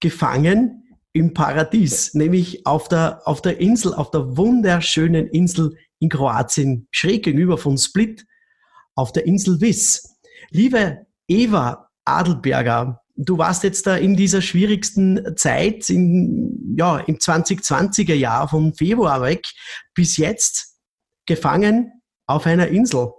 gefangen im Paradies, nämlich auf der, auf der Insel, auf der wunderschönen Insel in Kroatien, schräg gegenüber von Split, auf der Insel Wiss. Liebe Eva Adelberger, du warst jetzt da in dieser schwierigsten Zeit, in, ja, im 2020er Jahr vom Februar weg bis jetzt gefangen auf einer Insel.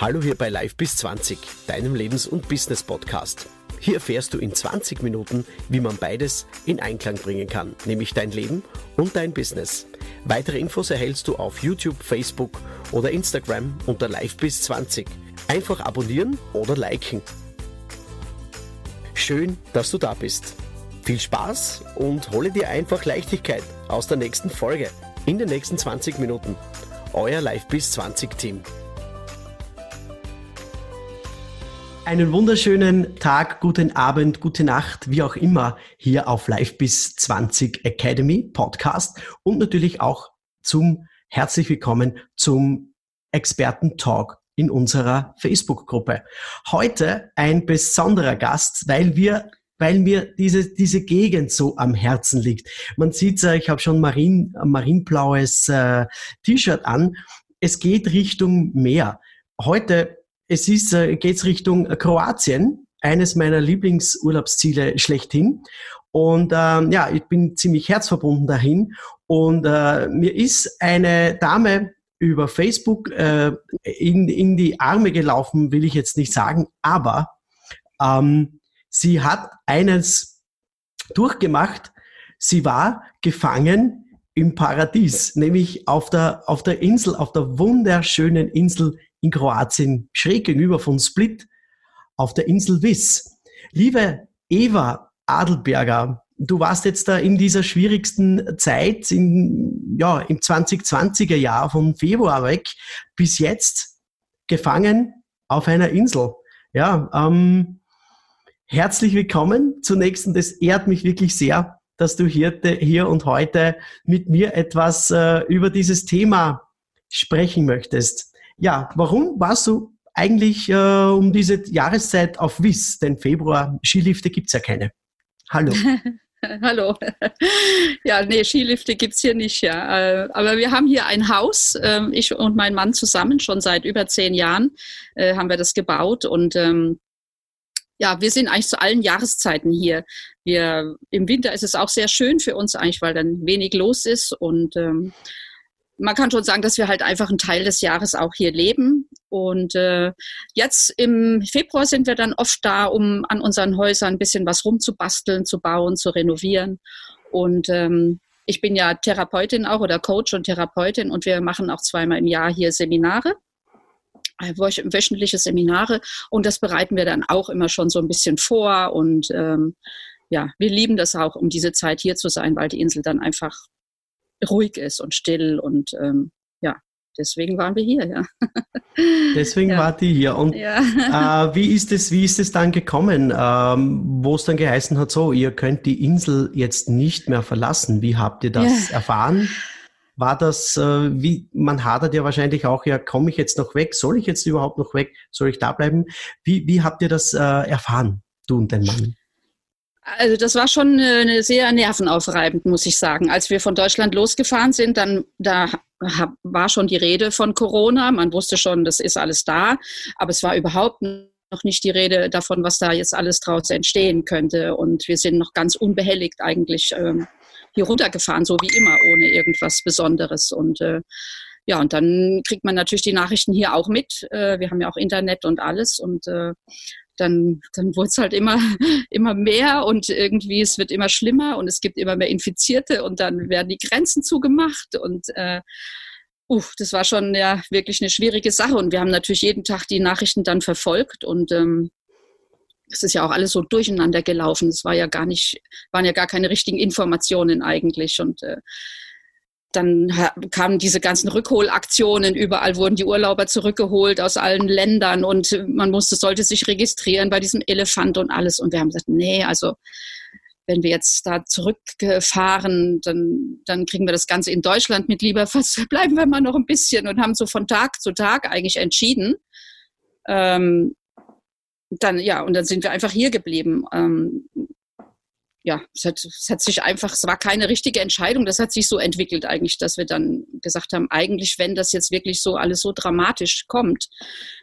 Hallo hier bei Live bis 20, deinem Lebens- und Business-Podcast. Hier erfährst du in 20 Minuten, wie man beides in Einklang bringen kann, nämlich dein Leben und dein Business. Weitere Infos erhältst du auf YouTube, Facebook oder Instagram unter Live bis 20. Einfach abonnieren oder liken. Schön, dass du da bist. Viel Spaß und hole dir einfach Leichtigkeit aus der nächsten Folge in den nächsten 20 Minuten. Euer Live bis 20 Team. Einen wunderschönen Tag, guten Abend, gute Nacht, wie auch immer, hier auf Live bis 20 Academy Podcast und natürlich auch zum herzlich willkommen zum Experten Talk in unserer Facebook-Gruppe. Heute ein besonderer Gast, weil wir weil mir diese, diese Gegend so am Herzen liegt. Man sieht, äh, ich habe schon marin, marinblaues äh, T-Shirt an. Es geht Richtung Meer. Heute es ist, äh, geht's Richtung Kroatien, eines meiner Lieblingsurlaubsziele schlechthin. Und ähm, ja, ich bin ziemlich herzverbunden dahin. Und äh, mir ist eine Dame über Facebook äh, in, in die Arme gelaufen, will ich jetzt nicht sagen, aber ähm, sie hat eines durchgemacht. Sie war gefangen im Paradies, nämlich auf der, auf der Insel, auf der wunderschönen Insel in Kroatien, schräg gegenüber von Split, auf der Insel Wiss. Liebe Eva Adelberger, du warst jetzt da in dieser schwierigsten Zeit, in, ja, im 2020er Jahr vom Februar weg bis jetzt gefangen auf einer Insel. Ja, ähm, herzlich willkommen zunächst und es ehrt mich wirklich sehr, dass du hier, hier und heute mit mir etwas äh, über dieses Thema sprechen möchtest. Ja, warum warst du eigentlich äh, um diese Jahreszeit auf Wiss? Denn Februar, Skilifte gibt's ja keine. Hallo. Hallo. Ja, nee, Skilifte gibt es hier nicht, ja. Äh, aber wir haben hier ein Haus, ähm, ich und mein Mann zusammen, schon seit über zehn Jahren äh, haben wir das gebaut und ähm, ja, wir sind eigentlich zu allen Jahreszeiten hier. Wir, Im Winter ist es auch sehr schön für uns eigentlich, weil dann wenig los ist und ähm, man kann schon sagen, dass wir halt einfach einen Teil des Jahres auch hier leben. Und äh, jetzt im Februar sind wir dann oft da, um an unseren Häusern ein bisschen was rumzubasteln, zu bauen, zu renovieren. Und ähm, ich bin ja Therapeutin auch oder Coach und Therapeutin und wir machen auch zweimal im Jahr hier Seminare äh, wöchentliche Seminare und das bereiten wir dann auch immer schon so ein bisschen vor und ähm, ja, wir lieben das auch, um diese Zeit hier zu sein, weil die Insel dann einfach ruhig ist und still und ähm, ja, deswegen waren wir hier, ja. Deswegen ja. war die hier. Und ja. äh, wie ist es, wie ist es dann gekommen, ähm, wo es dann geheißen hat, so, ihr könnt die Insel jetzt nicht mehr verlassen. Wie habt ihr das ja. erfahren? War das, äh, wie, man hadert ja wahrscheinlich auch, ja, komme ich jetzt noch weg? Soll ich jetzt überhaupt noch weg? Soll ich da bleiben? Wie, wie habt ihr das äh, erfahren, du und dein Mann? Also das war schon eine sehr nervenaufreibend, muss ich sagen. Als wir von Deutschland losgefahren sind, dann da war schon die Rede von Corona. Man wusste schon, das ist alles da, aber es war überhaupt noch nicht die Rede davon, was da jetzt alles draus entstehen könnte. Und wir sind noch ganz unbehelligt eigentlich ähm, hier runtergefahren, so wie immer, ohne irgendwas Besonderes. Und äh, ja, und dann kriegt man natürlich die Nachrichten hier auch mit. Äh, wir haben ja auch Internet und alles. Und äh, dann, dann wurde es halt immer, immer mehr und irgendwie es wird immer schlimmer und es gibt immer mehr Infizierte und dann werden die Grenzen zugemacht und äh, uh, das war schon ja wirklich eine schwierige Sache und wir haben natürlich jeden Tag die Nachrichten dann verfolgt und ähm, es ist ja auch alles so durcheinander gelaufen. Es war ja gar nicht, waren ja gar keine richtigen Informationen eigentlich und äh, dann kamen diese ganzen Rückholaktionen, überall wurden die Urlauber zurückgeholt aus allen Ländern und man musste, sollte sich registrieren bei diesem Elefant und alles. Und wir haben gesagt, nee, also wenn wir jetzt da zurückfahren, dann, dann kriegen wir das Ganze in Deutschland mit lieber, bleiben wir mal noch ein bisschen und haben so von Tag zu Tag eigentlich entschieden, ähm, dann, ja, und dann sind wir einfach hier geblieben. Ähm, ja, es hat, es hat sich einfach, es war keine richtige Entscheidung, das hat sich so entwickelt eigentlich, dass wir dann gesagt haben, eigentlich, wenn das jetzt wirklich so alles so dramatisch kommt,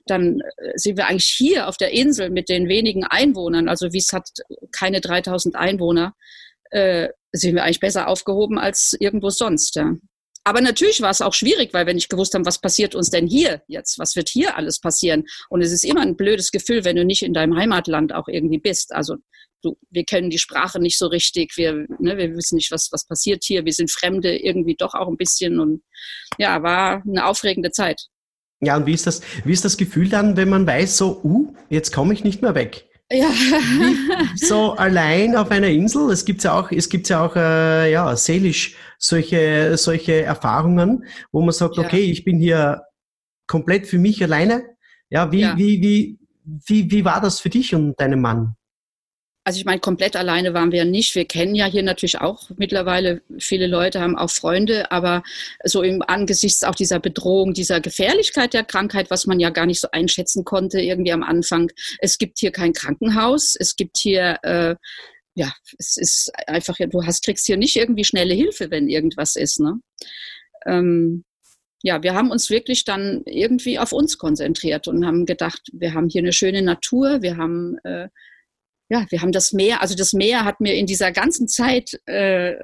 dann äh, sind wir eigentlich hier auf der Insel mit den wenigen Einwohnern, also wie es hat keine 3000 Einwohner, äh, sind wir eigentlich besser aufgehoben als irgendwo sonst. Ja. Aber natürlich war es auch schwierig, weil wir nicht gewusst haben, was passiert uns denn hier jetzt? Was wird hier alles passieren? Und es ist immer ein blödes Gefühl, wenn du nicht in deinem Heimatland auch irgendwie bist. Also du, wir kennen die Sprache nicht so richtig, wir, ne, wir wissen nicht, was, was passiert hier, wir sind Fremde irgendwie doch auch ein bisschen und ja, war eine aufregende Zeit. Ja, und wie ist das, wie ist das Gefühl dann, wenn man weiß, so, uh, jetzt komme ich nicht mehr weg? Ja. So allein auf einer Insel, es gibt ja auch, es gibt ja auch, äh, ja, seelisch solche, solche Erfahrungen, wo man sagt, ja. okay, ich bin hier komplett für mich alleine. Ja, wie, ja. wie, wie, wie, wie war das für dich und deinen Mann? Also ich meine, komplett alleine waren wir nicht. Wir kennen ja hier natürlich auch mittlerweile viele Leute, haben auch Freunde, aber so im angesichts auch dieser Bedrohung, dieser Gefährlichkeit der Krankheit, was man ja gar nicht so einschätzen konnte irgendwie am Anfang. Es gibt hier kein Krankenhaus, es gibt hier äh, ja, es ist einfach, du hast, kriegst hier nicht irgendwie schnelle Hilfe, wenn irgendwas ist. Ne? Ähm, ja, wir haben uns wirklich dann irgendwie auf uns konzentriert und haben gedacht, wir haben hier eine schöne Natur, wir haben äh, ja, wir haben das Meer, also das Meer hat mir in dieser ganzen Zeit äh,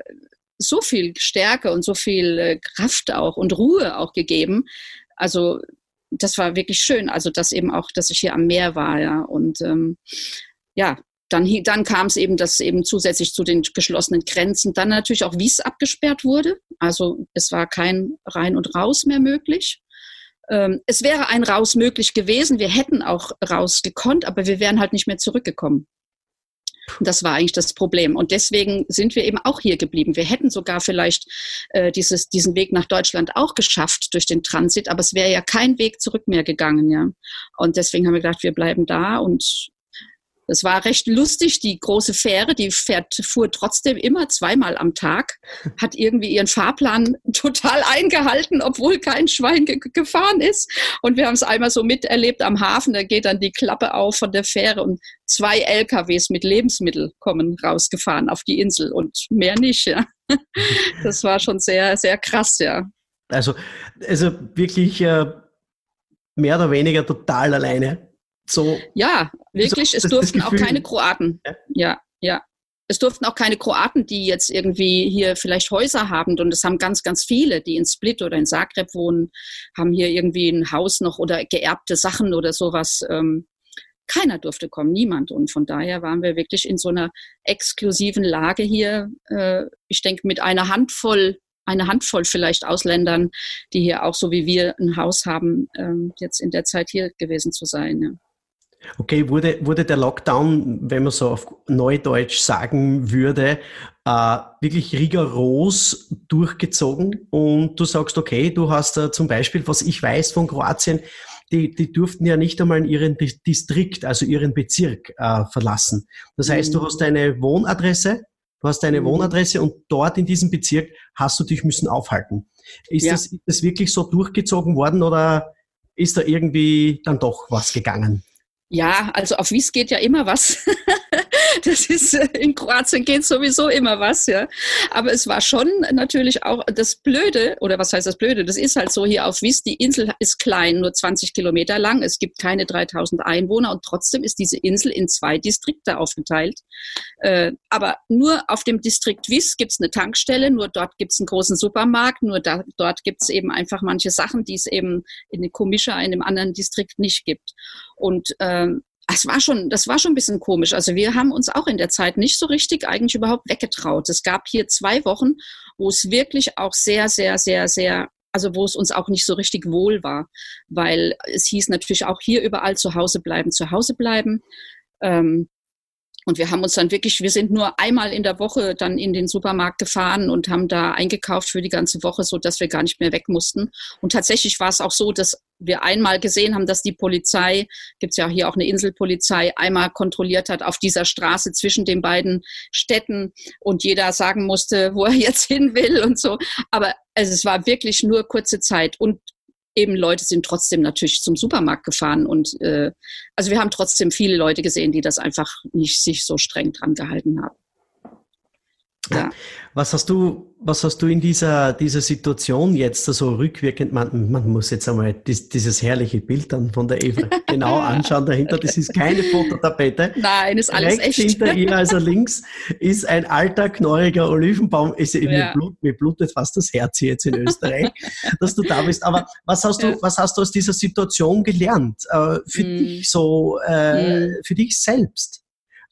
so viel Stärke und so viel äh, Kraft auch und Ruhe auch gegeben. Also das war wirklich schön. Also dass eben auch, dass ich hier am Meer war, ja. Und ähm, ja, dann, dann kam es eben, dass eben zusätzlich zu den geschlossenen Grenzen dann natürlich auch Wies abgesperrt wurde. Also es war kein Rein und Raus mehr möglich. Ähm, es wäre ein Raus möglich gewesen. Wir hätten auch raus gekonnt, aber wir wären halt nicht mehr zurückgekommen. Das war eigentlich das Problem. Und deswegen sind wir eben auch hier geblieben. Wir hätten sogar vielleicht äh, dieses, diesen Weg nach Deutschland auch geschafft durch den Transit, aber es wäre ja kein Weg zurück mehr gegangen, ja. Und deswegen haben wir gedacht, wir bleiben da und das war recht lustig. Die große Fähre, die fährt, fuhr trotzdem immer zweimal am Tag, hat irgendwie ihren Fahrplan total eingehalten, obwohl kein Schwein ge gefahren ist. Und wir haben es einmal so miterlebt am Hafen. Da geht dann die Klappe auf von der Fähre und zwei LKWs mit Lebensmittel kommen rausgefahren auf die Insel und mehr nicht. Ja. Das war schon sehr, sehr krass, ja. Also, also wirklich äh, mehr oder weniger total alleine. So, ja, wirklich. So, es durften auch keine Kroaten. Ja? ja, ja. Es durften auch keine Kroaten, die jetzt irgendwie hier vielleicht Häuser haben. Und es haben ganz, ganz viele, die in Split oder in Zagreb wohnen, haben hier irgendwie ein Haus noch oder geerbte Sachen oder sowas. Ähm, keiner durfte kommen, niemand. Und von daher waren wir wirklich in so einer exklusiven Lage hier. Äh, ich denke, mit einer Handvoll, eine Handvoll vielleicht Ausländern, die hier auch so wie wir ein Haus haben, ähm, jetzt in der Zeit hier gewesen zu sein. Okay, wurde, wurde der Lockdown, wenn man so auf Neudeutsch sagen würde, äh, wirklich rigoros durchgezogen und du sagst, okay, du hast äh, zum Beispiel, was ich weiß von Kroatien, die, die durften ja nicht einmal ihren Distrikt, also ihren Bezirk äh, verlassen. Das heißt, du mhm. hast deine Wohnadresse, du hast deine mhm. Wohnadresse und dort in diesem Bezirk hast du dich müssen aufhalten. Ist, ja. das, ist das wirklich so durchgezogen worden oder ist da irgendwie dann doch was gegangen? Ja, also auf Wies geht ja immer was. das ist, äh, in Kroatien geht sowieso immer was, ja. Aber es war schon natürlich auch das Blöde, oder was heißt das Blöde? Das ist halt so hier auf Wies, die Insel ist klein, nur 20 Kilometer lang. Es gibt keine 3000 Einwohner und trotzdem ist diese Insel in zwei Distrikte aufgeteilt. Äh, aber nur auf dem Distrikt Wies gibt es eine Tankstelle, nur dort gibt es einen großen Supermarkt, nur da, dort gibt es eben einfach manche Sachen, die es eben in Komischer, in einem anderen Distrikt nicht gibt. Und ähm, das war schon, das war schon ein bisschen komisch. Also wir haben uns auch in der Zeit nicht so richtig eigentlich überhaupt weggetraut. Es gab hier zwei Wochen, wo es wirklich auch sehr, sehr, sehr, sehr, also wo es uns auch nicht so richtig wohl war, weil es hieß natürlich auch hier überall zu Hause bleiben, zu Hause bleiben. Ähm, und wir haben uns dann wirklich, wir sind nur einmal in der Woche dann in den Supermarkt gefahren und haben da eingekauft für die ganze Woche, so dass wir gar nicht mehr weg mussten. Und tatsächlich war es auch so, dass wir einmal gesehen haben, dass die Polizei, gibt's ja hier auch eine Inselpolizei, einmal kontrolliert hat auf dieser Straße zwischen den beiden Städten und jeder sagen musste, wo er jetzt hin will und so. Aber also es war wirklich nur kurze Zeit. Und eben Leute sind trotzdem natürlich zum Supermarkt gefahren und äh, also wir haben trotzdem viele Leute gesehen, die das einfach nicht sich so streng dran gehalten haben. Ja. Was hast du, was hast du in dieser, dieser Situation jetzt so also rückwirkend, man, man muss jetzt einmal dies, dieses herrliche Bild dann von der Eva genau anschauen dahinter, das ist keine Fototapete. Nein, ist alles Rechts echt. hinter ihr, also links, ist ein alter, knorriger Olivenbaum. Ist, ja. mir, blut, mir blutet fast das Herz hier jetzt in Österreich, dass du da bist. Aber was hast du, was hast du aus dieser Situation gelernt? Äh, für mm. dich so, äh, mm. für dich selbst?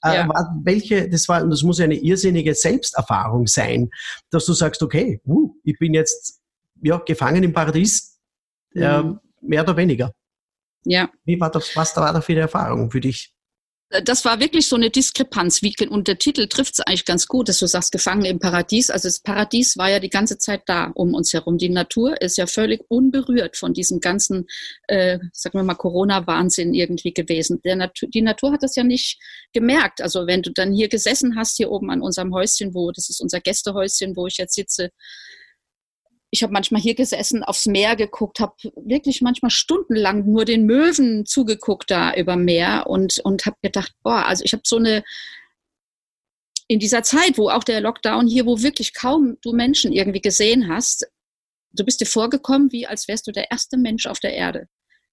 Äh, ja. Äh, welche, das war, das muss ja eine irrsinnige Selbsterfahrung sein, dass du sagst, okay, uh, ich bin jetzt ja, gefangen im Paradies, äh, mhm. mehr oder weniger. Ja. Wie war das, was war da für eine Erfahrung für dich? Äh, das war wirklich so eine Diskrepanz. Wie, und der Titel trifft es eigentlich ganz gut, dass du sagst, gefangen im Paradies. Also das Paradies war ja die ganze Zeit da um uns herum. Die Natur ist ja völlig unberührt von diesem ganzen, äh, sagen wir mal, Corona-Wahnsinn irgendwie gewesen. Natur, die Natur hat das ja nicht gemerkt. Also wenn du dann hier gesessen hast, hier oben an unserem Häuschen, wo, das ist unser Gästehäuschen, wo ich jetzt sitze, ich habe manchmal hier gesessen, aufs Meer geguckt, habe wirklich manchmal stundenlang nur den Möwen zugeguckt da über Meer und, und habe gedacht, boah, also ich habe so eine, in dieser Zeit, wo auch der Lockdown hier, wo wirklich kaum du Menschen irgendwie gesehen hast, du bist dir vorgekommen, wie als wärst du der erste Mensch auf der Erde.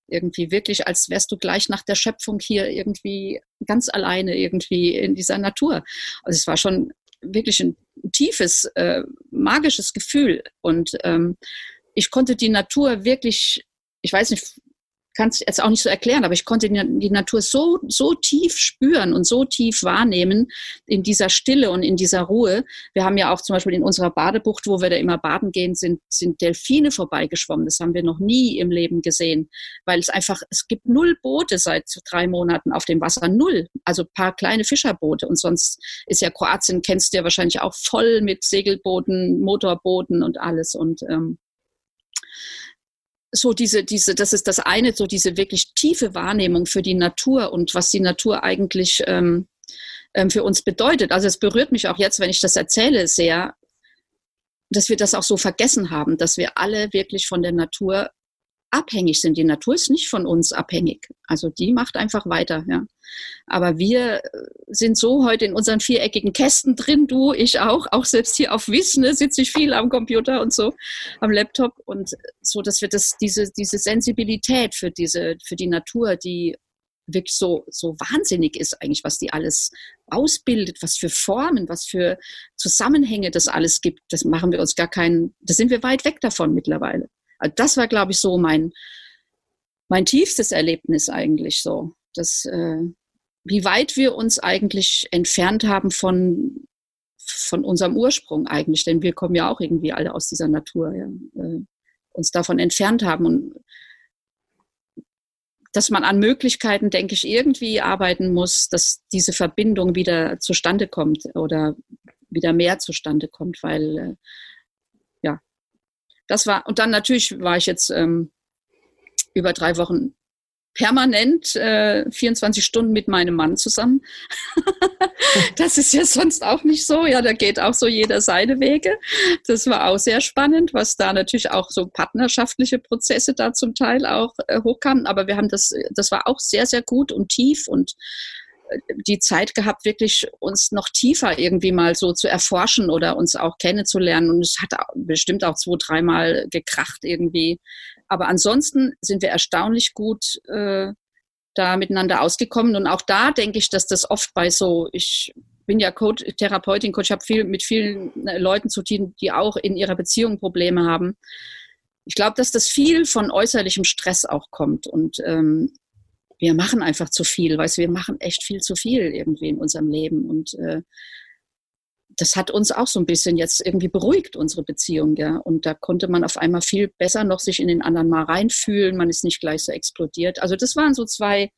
Irgendwie wirklich, als wärst du gleich nach der Schöpfung hier irgendwie ganz alleine irgendwie in dieser Natur. Also es war schon wirklich ein tiefes, äh, magisches Gefühl. Und ähm, ich konnte die Natur wirklich, ich weiß nicht, kann es jetzt auch nicht so erklären, aber ich konnte die Natur so, so tief spüren und so tief wahrnehmen in dieser Stille und in dieser Ruhe. Wir haben ja auch zum Beispiel in unserer Badebucht, wo wir da immer baden gehen, sind, sind Delfine vorbeigeschwommen. Das haben wir noch nie im Leben gesehen, weil es einfach, es gibt null Boote seit drei Monaten auf dem Wasser, null. Also paar kleine Fischerboote und sonst ist ja Kroatien, kennst du ja wahrscheinlich auch voll mit Segelbooten, Motorbooten und alles und ähm, so diese, diese, das ist das eine, so diese wirklich tiefe Wahrnehmung für die Natur und was die Natur eigentlich ähm, ähm, für uns bedeutet. Also es berührt mich auch jetzt, wenn ich das erzähle, sehr, dass wir das auch so vergessen haben, dass wir alle wirklich von der Natur abhängig sind. Die Natur ist nicht von uns abhängig. Also die macht einfach weiter, ja. Aber wir äh, sind so heute in unseren viereckigen Kästen drin, du, ich auch, auch selbst hier auf Wissen ne, sitze ich viel am Computer und so, am Laptop und so, dass wir das, diese, diese Sensibilität für diese, für die Natur, die wirklich so, so wahnsinnig ist eigentlich, was die alles ausbildet, was für Formen, was für Zusammenhänge das alles gibt. Das machen wir uns gar keinen, da sind wir weit weg davon mittlerweile. Also das war, glaube ich, so mein, mein tiefstes Erlebnis eigentlich so. Das, äh, wie weit wir uns eigentlich entfernt haben von, von unserem Ursprung eigentlich, denn wir kommen ja auch irgendwie alle aus dieser Natur, ja, äh, uns davon entfernt haben und dass man an Möglichkeiten, denke ich, irgendwie arbeiten muss, dass diese Verbindung wieder zustande kommt oder wieder mehr zustande kommt, weil äh, das war, und dann natürlich war ich jetzt ähm, über drei Wochen permanent äh, 24 Stunden mit meinem Mann zusammen. das ist ja sonst auch nicht so. Ja, da geht auch so jeder seine Wege. Das war auch sehr spannend, was da natürlich auch so partnerschaftliche Prozesse da zum Teil auch äh, hochkamen. Aber wir haben das, das war auch sehr, sehr gut und tief und die Zeit gehabt, wirklich uns noch tiefer irgendwie mal so zu erforschen oder uns auch kennenzulernen. Und es hat bestimmt auch zwei, dreimal gekracht irgendwie. Aber ansonsten sind wir erstaunlich gut äh, da miteinander ausgekommen. Und auch da denke ich, dass das oft bei so, ich bin ja Coach, Therapeutin, Coach, habe viel mit vielen äh, Leuten zu tun, die auch in ihrer Beziehung Probleme haben. Ich glaube, dass das viel von äußerlichem Stress auch kommt. Und ähm, wir machen einfach zu viel, weißt wir machen echt viel zu viel irgendwie in unserem Leben und äh, das hat uns auch so ein bisschen jetzt irgendwie beruhigt, unsere Beziehung, ja. Und da konnte man auf einmal viel besser noch sich in den anderen mal reinfühlen. Man ist nicht gleich so explodiert. Also das waren so zwei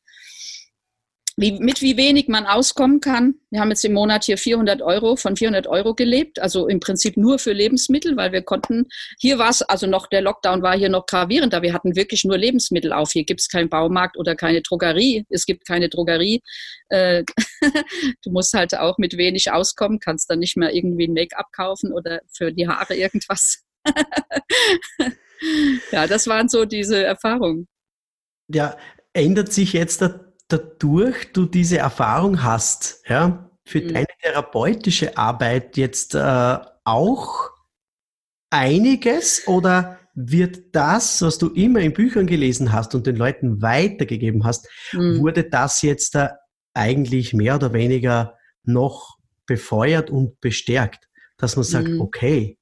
wie, mit wie wenig man auskommen kann. Wir haben jetzt im Monat hier 400 Euro, von 400 Euro gelebt, also im Prinzip nur für Lebensmittel, weil wir konnten, hier war es, also noch der Lockdown war hier noch gravierender, wir hatten wirklich nur Lebensmittel auf. Hier gibt es keinen Baumarkt oder keine Drogerie, es gibt keine Drogerie. Äh, du musst halt auch mit wenig auskommen, kannst dann nicht mehr irgendwie ein Make-up kaufen oder für die Haare irgendwas. ja, das waren so diese Erfahrungen. Ja, ändert sich jetzt dadurch, du diese Erfahrung hast, ja, für mhm. deine therapeutische Arbeit jetzt äh, auch einiges oder wird das, was du immer in Büchern gelesen hast und den Leuten weitergegeben hast, mhm. wurde das jetzt da eigentlich mehr oder weniger noch befeuert und bestärkt, dass man sagt, mhm. okay,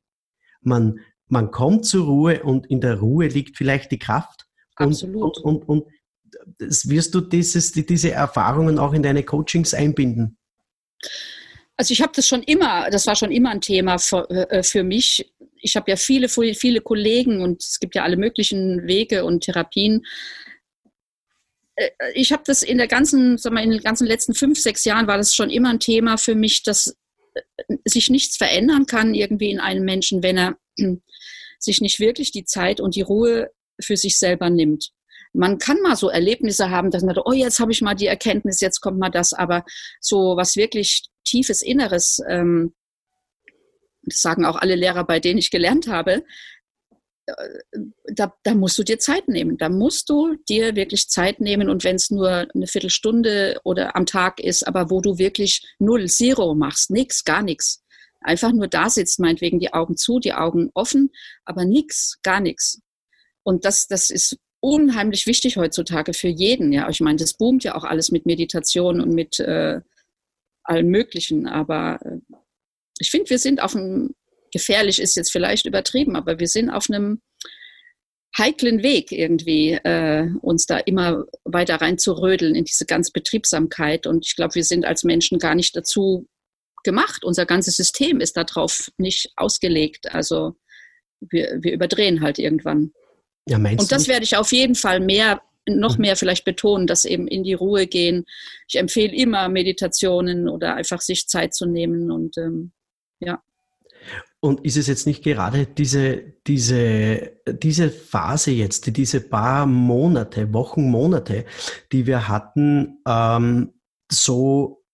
man, man kommt zur Ruhe und in der Ruhe liegt vielleicht die Kraft. Absolut. Und, und, und, und wirst du dieses, diese Erfahrungen auch in deine Coachings einbinden? Also ich habe das schon immer, das war schon immer ein Thema für, äh, für mich. Ich habe ja viele, viele Kollegen und es gibt ja alle möglichen Wege und Therapien. Äh, ich habe das in der ganzen, sag mal, in den ganzen letzten fünf, sechs Jahren war das schon immer ein Thema für mich, dass äh, sich nichts verändern kann irgendwie in einem Menschen, wenn er sich nicht wirklich die Zeit und die Ruhe für sich selber nimmt man kann mal so Erlebnisse haben, dass man, oh, jetzt habe ich mal die Erkenntnis, jetzt kommt mal das, aber so was wirklich tiefes Inneres, ähm, das sagen auch alle Lehrer, bei denen ich gelernt habe, äh, da, da musst du dir Zeit nehmen. Da musst du dir wirklich Zeit nehmen und wenn es nur eine Viertelstunde oder am Tag ist, aber wo du wirklich null, zero machst, nichts, gar nichts. Einfach nur da sitzt, meinetwegen die Augen zu, die Augen offen, aber nichts, gar nichts. Und das, das ist unheimlich wichtig heutzutage für jeden. Ja, ich meine, das boomt ja auch alles mit Meditation und mit äh, allem Möglichen. Aber äh, ich finde, wir sind auf einem, gefährlich ist jetzt vielleicht übertrieben, aber wir sind auf einem heiklen Weg irgendwie, äh, uns da immer weiter rein zu rödeln in diese ganze Betriebsamkeit. Und ich glaube, wir sind als Menschen gar nicht dazu gemacht. Unser ganzes System ist darauf nicht ausgelegt. Also wir, wir überdrehen halt irgendwann. Ja, meinst und das werde ich auf jeden Fall mehr, noch mhm. mehr vielleicht betonen, dass eben in die Ruhe gehen. Ich empfehle immer Meditationen oder einfach sich Zeit zu nehmen und ähm, ja. Und ist es jetzt nicht gerade diese, diese, diese Phase jetzt, diese paar Monate, Wochen, Monate, die wir hatten, ähm, so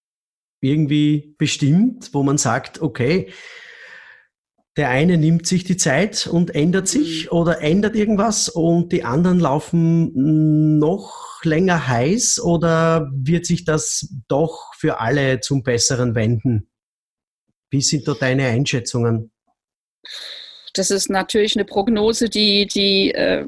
irgendwie bestimmt, wo man sagt, okay, der eine nimmt sich die Zeit und ändert sich mhm. oder ändert irgendwas und die anderen laufen noch länger heiß oder wird sich das doch für alle zum Besseren wenden? Wie sind da deine Einschätzungen? Das ist natürlich eine Prognose, die, die äh,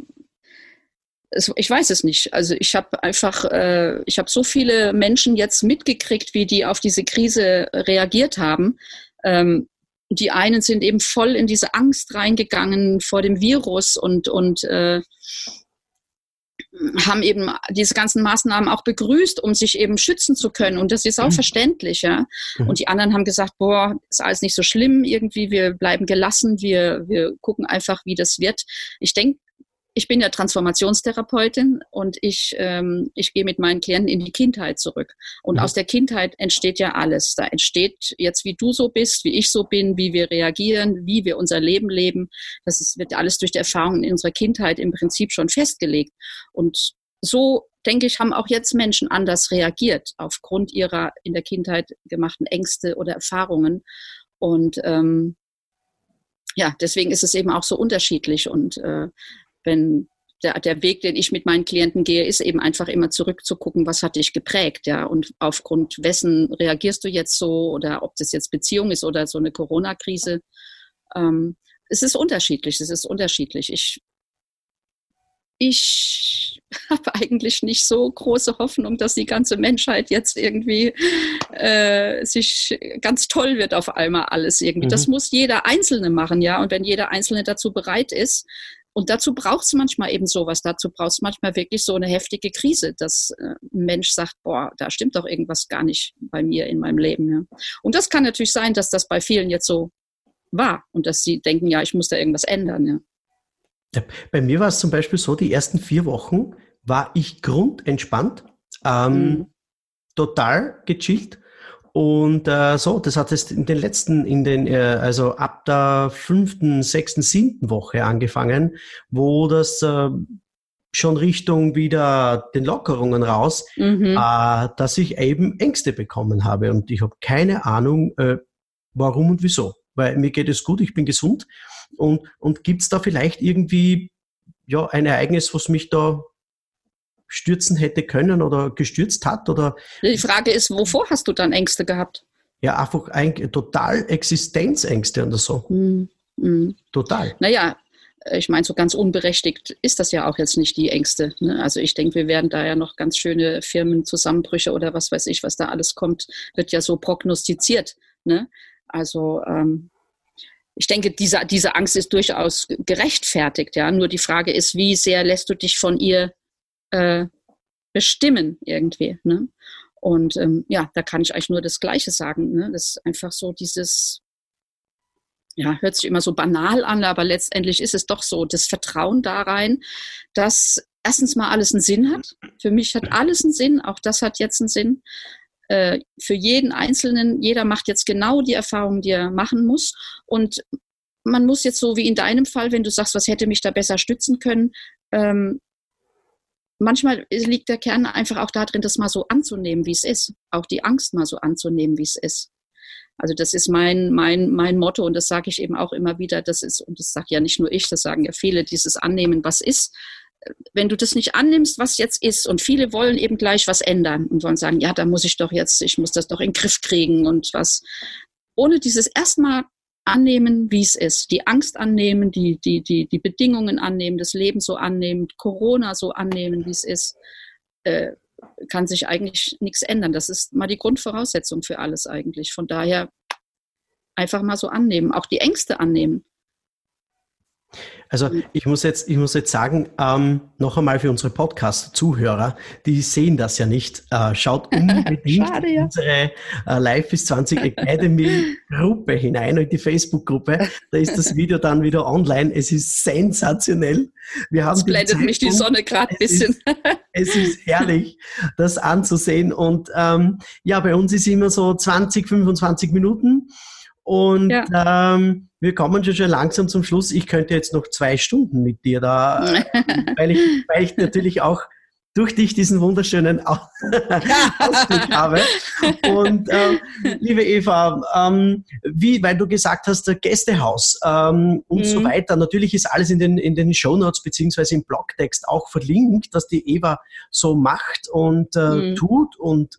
ich weiß es nicht. Also ich habe einfach, äh, ich habe so viele Menschen jetzt mitgekriegt, wie die auf diese Krise reagiert haben. Ähm, die einen sind eben voll in diese Angst reingegangen vor dem Virus und, und äh, haben eben diese ganzen Maßnahmen auch begrüßt, um sich eben schützen zu können. Und das ist auch mhm. verständlich, ja. Mhm. Und die anderen haben gesagt, boah, ist alles nicht so schlimm irgendwie, wir bleiben gelassen, wir, wir gucken einfach, wie das wird. Ich denke, ich bin ja Transformationstherapeutin und ich, ähm, ich gehe mit meinen Klienten in die Kindheit zurück. Und mhm. aus der Kindheit entsteht ja alles. Da entsteht jetzt, wie du so bist, wie ich so bin, wie wir reagieren, wie wir unser Leben leben. Das ist, wird alles durch die Erfahrungen in unserer Kindheit im Prinzip schon festgelegt. Und so, denke ich, haben auch jetzt Menschen anders reagiert aufgrund ihrer in der Kindheit gemachten Ängste oder Erfahrungen. Und ähm, ja, deswegen ist es eben auch so unterschiedlich. Und äh, wenn der, der Weg, den ich mit meinen Klienten gehe, ist eben einfach immer zurückzugucken, was hat dich geprägt, ja, und aufgrund wessen reagierst du jetzt so oder ob das jetzt Beziehung ist oder so eine Corona-Krise. Ähm, es ist unterschiedlich, es ist unterschiedlich. Ich, ich habe eigentlich nicht so große Hoffnung, dass die ganze Menschheit jetzt irgendwie äh, sich ganz toll wird auf einmal alles irgendwie. Mhm. Das muss jeder Einzelne machen, ja. Und wenn jeder Einzelne dazu bereit ist, und dazu braucht es manchmal eben sowas. Dazu braucht es manchmal wirklich so eine heftige Krise, dass äh, ein Mensch sagt, boah, da stimmt doch irgendwas gar nicht bei mir in meinem Leben. Ja. Und das kann natürlich sein, dass das bei vielen jetzt so war und dass sie denken, ja, ich muss da irgendwas ändern. Ja. ja bei mir war es zum Beispiel so, die ersten vier Wochen war ich grundentspannt, ähm, mhm. total gechillt und äh, so, das hat es in den letzten, in den, äh, also ab der fünften, sechsten, siebten Woche angefangen, wo das äh, schon Richtung wieder den Lockerungen raus, mhm. äh, dass ich eben Ängste bekommen habe. Und ich habe keine Ahnung, äh, warum und wieso. Weil mir geht es gut, ich bin gesund. Und, und gibt es da vielleicht irgendwie ja, ein Ereignis, was mich da stürzen hätte können oder gestürzt hat? Oder Die Frage ist, wovor hast du dann Ängste gehabt? Ja, einfach ein, total Existenzängste oder so. Hm, hm. Total. Naja, ich meine, so ganz unberechtigt ist das ja auch jetzt nicht die Ängste. Ne? Also ich denke, wir werden da ja noch ganz schöne Firmenzusammenbrüche oder was weiß ich, was da alles kommt, wird ja so prognostiziert. Ne? Also ähm, ich denke, diese, diese Angst ist durchaus gerechtfertigt. Ja, nur die Frage ist, wie sehr lässt du dich von ihr äh, bestimmen irgendwie. Ne? Und ähm, ja, da kann ich eigentlich nur das Gleiche sagen. Ne? Das ist einfach so dieses, ja, hört sich immer so banal an, aber letztendlich ist es doch so, das Vertrauen da rein, dass erstens mal alles einen Sinn hat. Für mich hat alles einen Sinn, auch das hat jetzt einen Sinn. Äh, für jeden Einzelnen, jeder macht jetzt genau die Erfahrung, die er machen muss. Und man muss jetzt so wie in deinem Fall, wenn du sagst, was hätte mich da besser stützen können, ähm, manchmal liegt der Kern einfach auch darin, das mal so anzunehmen, wie es ist. Auch die Angst mal so anzunehmen, wie es ist. Also das ist mein, mein, mein Motto und das sage ich eben auch immer wieder. Das ist, und das sage ja nicht nur ich, das sagen ja viele, dieses Annehmen, was ist. Wenn du das nicht annimmst, was jetzt ist, und viele wollen eben gleich was ändern und wollen sagen, ja, da muss ich doch jetzt, ich muss das doch in den Griff kriegen und was. Ohne dieses erstmal annehmen, wie es ist. Die Angst annehmen, die, die, die, die Bedingungen annehmen, das Leben so annehmen, Corona so annehmen, wie es ist, äh, kann sich eigentlich nichts ändern. Das ist mal die Grundvoraussetzung für alles eigentlich. Von daher einfach mal so annehmen, auch die Ängste annehmen. Also mhm. ich muss jetzt, ich muss jetzt sagen, ähm, noch einmal für unsere Podcast-Zuhörer, die sehen das ja nicht. Äh, schaut unbedingt Schade, in unsere äh, Live bis 20 Academy Gruppe hinein, in die Facebook-Gruppe. Da ist das Video dann wieder online. Es ist sensationell. Wir haben es blendet mich die Sonne gerade ein bisschen. Ist, es ist herrlich, das anzusehen. Und ähm, ja, bei uns ist immer so 20, 25 Minuten. Und ja. ähm, wir kommen schon, schon langsam zum Schluss. Ich könnte jetzt noch zwei Stunden mit dir da, weil, ich, weil ich natürlich auch durch dich diesen wunderschönen Ausblick habe. Und äh, liebe Eva, ähm, wie, weil du gesagt hast, Gästehaus ähm, und mhm. so weiter, natürlich ist alles in den, in den Shownotes beziehungsweise im Blogtext auch verlinkt, dass die Eva so macht und äh, mhm. tut und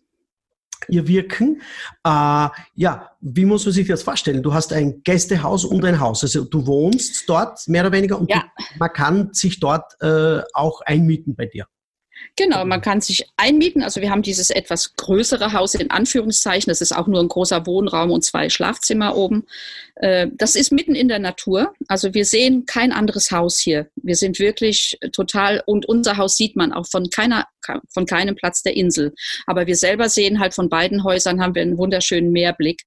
ihr Wirken. Äh, ja, wie muss man sich das vorstellen? Du hast ein Gästehaus und ein Haus. Also du wohnst dort mehr oder weniger und ja. du, man kann sich dort äh, auch einmieten bei dir. Genau, man kann sich einmieten. Also wir haben dieses etwas größere Haus in Anführungszeichen. Das ist auch nur ein großer Wohnraum und zwei Schlafzimmer oben. Äh, das ist mitten in der Natur. Also wir sehen kein anderes Haus hier. Wir sind wirklich total, und unser Haus sieht man auch von keiner, von keinem Platz der Insel. Aber wir selber sehen halt von beiden Häusern haben wir einen wunderschönen Meerblick.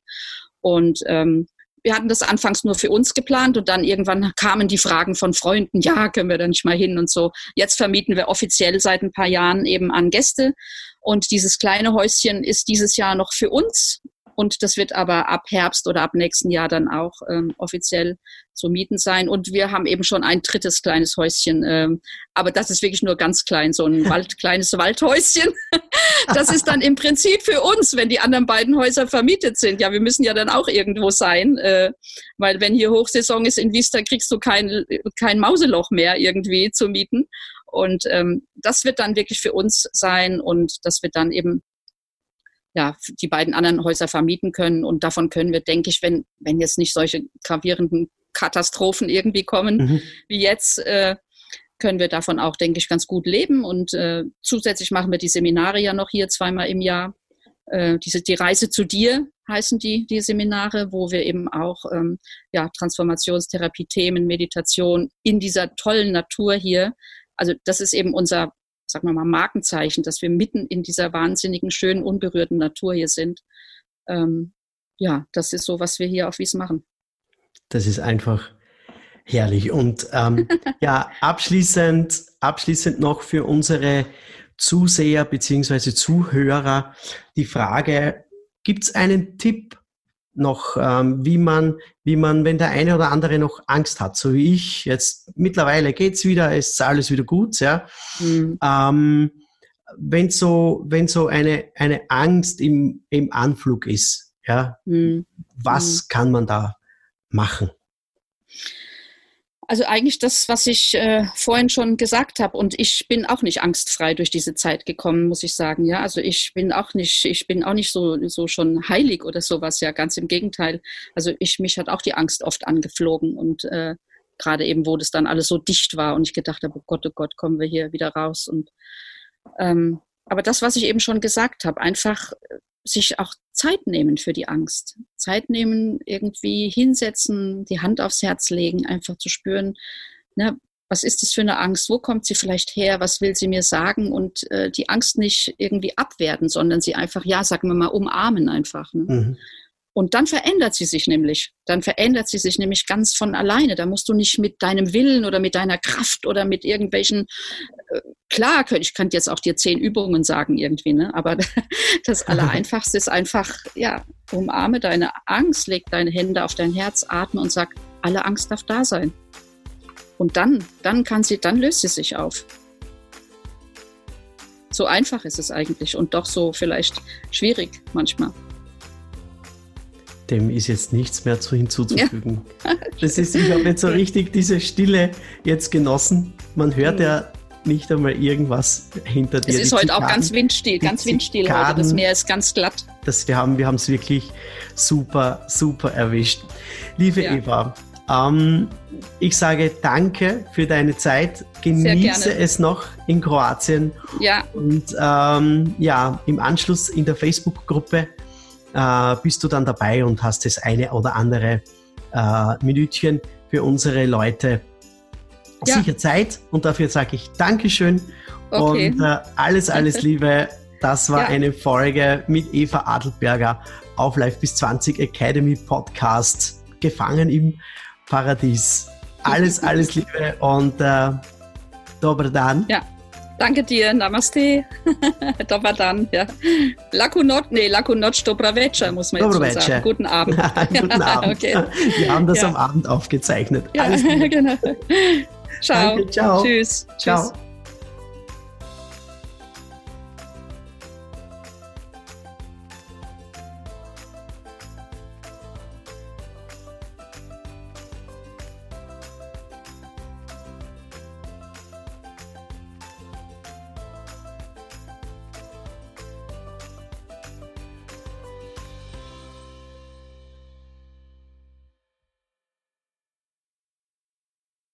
Und ähm, wir hatten das anfangs nur für uns geplant und dann irgendwann kamen die Fragen von Freunden, ja, können wir da nicht mal hin und so. Jetzt vermieten wir offiziell seit ein paar Jahren eben an Gäste und dieses kleine Häuschen ist dieses Jahr noch für uns und das wird aber ab Herbst oder ab nächsten Jahr dann auch ähm, offiziell zu mieten sein. Und wir haben eben schon ein drittes kleines Häuschen. Ähm, aber das ist wirklich nur ganz klein, so ein Wald, kleines Waldhäuschen. das ist dann im Prinzip für uns, wenn die anderen beiden Häuser vermietet sind. Ja, wir müssen ja dann auch irgendwo sein. Äh, weil wenn hier Hochsaison ist in Vista, kriegst du kein, kein Mauseloch mehr irgendwie zu mieten. Und ähm, das wird dann wirklich für uns sein und das wird dann eben ja, die beiden anderen Häuser vermieten können. Und davon können wir, denke ich, wenn, wenn jetzt nicht solche gravierenden Katastrophen irgendwie kommen mhm. wie jetzt, äh, können wir davon auch, denke ich, ganz gut leben. Und äh, zusätzlich machen wir die Seminare ja noch hier zweimal im Jahr. Äh, diese, die Reise zu dir heißen die, die Seminare, wo wir eben auch ähm, ja, Transformationstherapie, Themen, Meditation in dieser tollen Natur hier. Also das ist eben unser sagen wir mal, Markenzeichen, dass wir mitten in dieser wahnsinnigen, schönen, unberührten Natur hier sind. Ähm, ja, das ist so, was wir hier auf Wies machen. Das ist einfach herrlich. Und ähm, ja, abschließend, abschließend noch für unsere Zuseher bzw. Zuhörer die Frage, gibt es einen Tipp noch, ähm, wie man, wie man, wenn der eine oder andere noch Angst hat, so wie ich, jetzt mittlerweile geht's wieder, ist alles wieder gut, ja. Mhm. Ähm, wenn so, wenn so eine, eine Angst im, im Anflug ist, ja, mhm. was mhm. kann man da machen? Also eigentlich das, was ich äh, vorhin schon gesagt habe. Und ich bin auch nicht angstfrei durch diese Zeit gekommen, muss ich sagen. Ja, also ich bin auch nicht, ich bin auch nicht so, so schon heilig oder sowas. Ja, ganz im Gegenteil. Also ich, mich hat auch die Angst oft angeflogen und äh, gerade eben, wo das dann alles so dicht war und ich gedacht habe, oh Gott, oh Gott, kommen wir hier wieder raus. Und ähm, aber das, was ich eben schon gesagt habe, einfach sich auch Zeit nehmen für die Angst. Zeit nehmen, irgendwie hinsetzen, die Hand aufs Herz legen, einfach zu spüren, ne, was ist das für eine Angst? Wo kommt sie vielleicht her? Was will sie mir sagen? Und äh, die Angst nicht irgendwie abwerten, sondern sie einfach, ja, sagen wir mal, umarmen einfach. Ne? Mhm. Und dann verändert sie sich nämlich. Dann verändert sie sich nämlich ganz von alleine. Da musst du nicht mit deinem Willen oder mit deiner Kraft oder mit irgendwelchen, äh, klar, ich könnte jetzt auch dir zehn Übungen sagen irgendwie, ne? aber das Allereinfachste ist einfach, ja, umarme deine Angst, leg deine Hände auf dein Herz, atme und sag, alle Angst darf da sein. Und dann, dann kann sie, dann löst sie sich auf. So einfach ist es eigentlich und doch so vielleicht schwierig manchmal dem ist jetzt nichts mehr zu hinzuzufügen. Ja. Das ist, ich habe jetzt so richtig diese Stille jetzt genossen. Man hört ja nicht einmal irgendwas hinter dir. Es ist heute auch ganz windstill, ganz windstill Zikaden, heute. Das Meer ist ganz glatt. Das, wir haben wir es wirklich super, super erwischt. Liebe ja. Eva, ähm, ich sage danke für deine Zeit. Genieße es noch in Kroatien. Ja. Und ähm, ja, im Anschluss in der Facebook-Gruppe äh, bist du dann dabei und hast das eine oder andere äh, Minütchen für unsere Leute ja. sicher Zeit. Und dafür sage ich Dankeschön okay. und äh, alles, alles Liebe. Das war ja. eine Folge mit Eva Adelberger auf Live bis 20 Academy Podcast. Gefangen im Paradies. Alles, alles Liebe und äh, Dobar Dan. Ja. Danke dir, Namaste. Dobar dan, ja. Lakunot, nee, Lakunot dobra večer, muss man jetzt schon sagen. Guten Abend. Guten Abend. okay. Wir haben das ja. am Abend aufgezeichnet. Ja, genau. Ciao. Danke, ciao. Tschüss. Ciao. Tschüss.